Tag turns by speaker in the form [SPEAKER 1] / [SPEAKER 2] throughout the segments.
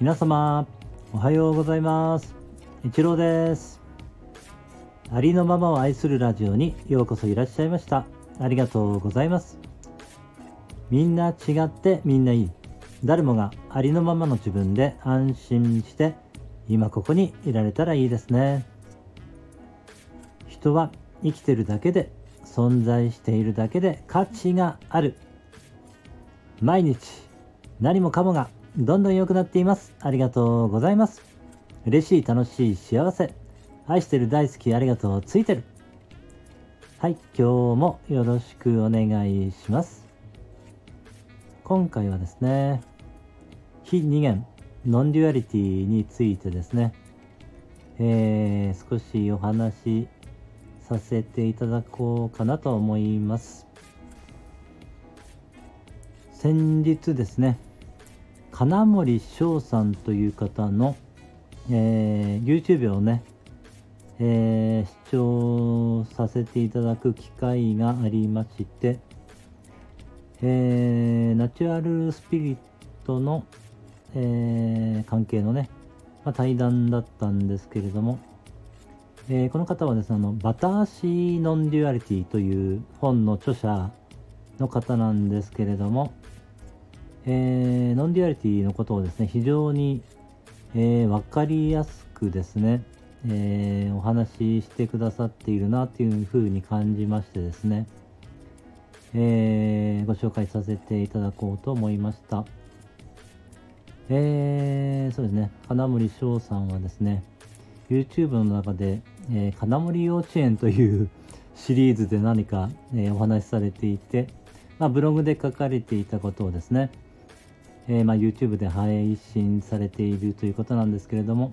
[SPEAKER 1] 皆様おはようございます。一郎です。ありのままを愛するラジオにようこそいらっしゃいました。ありがとうございます。みんな違ってみんないい。誰もがありのままの自分で安心して今ここにいられたらいいですね。人は生きてるだけで存在しているだけで価値がある。毎日何もかもがどんどん良くなっています。ありがとうございます。嬉しい、楽しい、幸せ。愛してる、大好き、ありがとう、ついてる。はい、今日もよろしくお願いします。今回はですね、非二元、 non-duality についてですね、えー、少しお話しさせていただこうかなと思います。先日ですね、金森将さんという方の、えー、YouTube をね、えー、視聴させていただく機会がありまして、えー、ナチュラルスピリットの、えー、関係のね、まあ、対談だったんですけれども、えー、この方はですね、あの、バターシー・ノン・デュアリティという本の著者の方なんですけれども、えー、 non-duality のことをですね、非常に、えー、分かりやすくですね、えー、お話ししてくださっているなというふうに感じましてですね、えー、ご紹介させていただこうと思いました。えー、そうですね、金森将さんはですね、YouTube の中で、えー、金森幼稚園というシリーズで何か、えー、お話しされていて、まあ、ブログで書かれていたことをですね、えー、まあ、YouTube で配信されているということなんですけれども、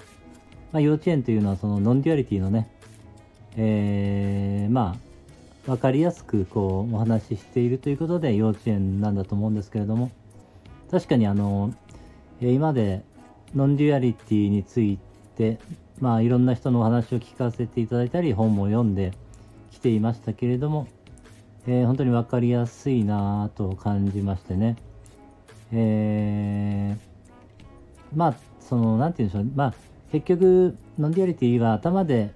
[SPEAKER 1] まあ、幼稚園というのはその non-duality のね、えー、まあ分かりやすくこうお話ししているということで幼稚園なんだと思うんですけれども確かにあの、え、今まで non-duality についてまあいろんな人のお話を聞かせていただいたり本も読んできていましたけれども、えー、本当に分かりやすいなと感じましてね。えー、まあその何て言うんでしょう。まあ結局 non-duality は頭で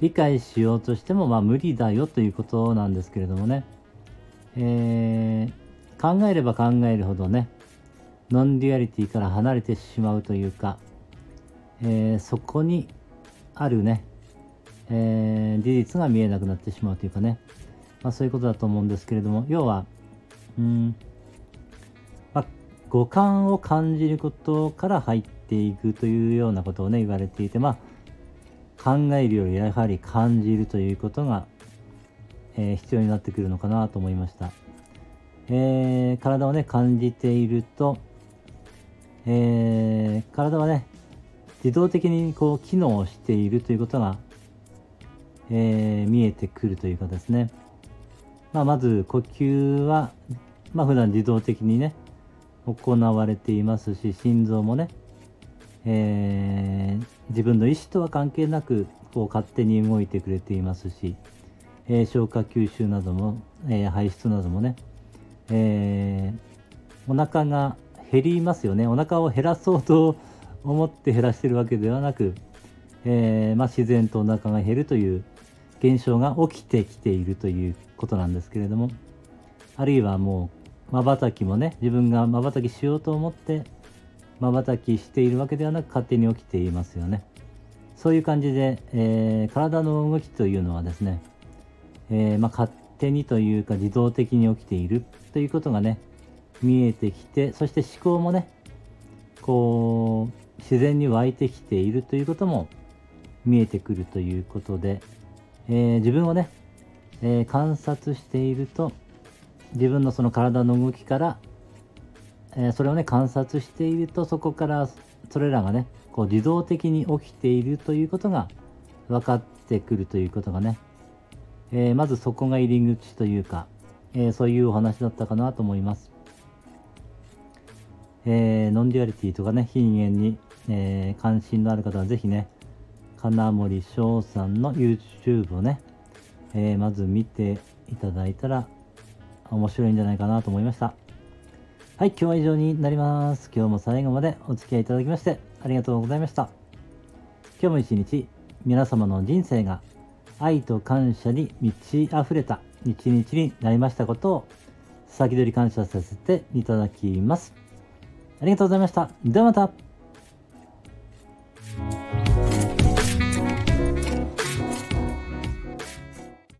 [SPEAKER 1] 理解しようとしてもまあ無理だよということなんですけれどもね、えー、考えれば考えるほどねnon-duality から離れてしまうというか、えー、そこにあるね、えー、事実が見えなくなってしまうというかね、まあ、そういうことだと思うんですけれども要はうん五感を感じることから入っていくというようなことをね言われていてまあ考えるよりやはり感じるということが、えー、必要になってくるのかなと思いました、えー、体をね感じていると、えー、体はね自動的にこう機能しているということが、え見えてくるというかですね、まあ、まず呼吸は、まあ、普段自動的にね行われていますし心臓もね、えー、自分の意思とは関係なくこう勝手に動いてくれていますし、えー、消化吸収なども、えー、排出などもね、えお腹が減りますよね。お腹を減らそうと思って減らしてるわけではなく、えまあ、自然とお腹が減るという現象が起きてきているということなんですけれどもあるいはもう瞬きもね自分が瞬きしようと思って瞬きしているわけではなく勝手に起きていますよね。そういう感じで、えー、体の動きというのはですね、えー、まあ、勝手にというか自動的に起きているということがね見えてきてそして思考もねこう自然に湧いてきているということも見えてくるということで、えー、自分をね、え観察していると自分のその体の動きから、えー、それをね観察しているとそこからそれらがねこう自動的に起きているということが分かってくるということがね、えー、まずそこが入り口というか、えー、そういうお話だったかなと思います。えー、 non-duality とかね非二元に、えー、関心のある方はぜひね金森将さんの YouTube をね、えー、まず見ていただいたら面白いんじゃないかなと思いました。はい、今日は以上になります。今日も最後までお付き合いいただきましてありがとうございました。今日も一日皆様の人生が愛と感謝に満ち溢れた一日になりましたことを先取り感謝させていただきます。ありがとうございました。ではまた。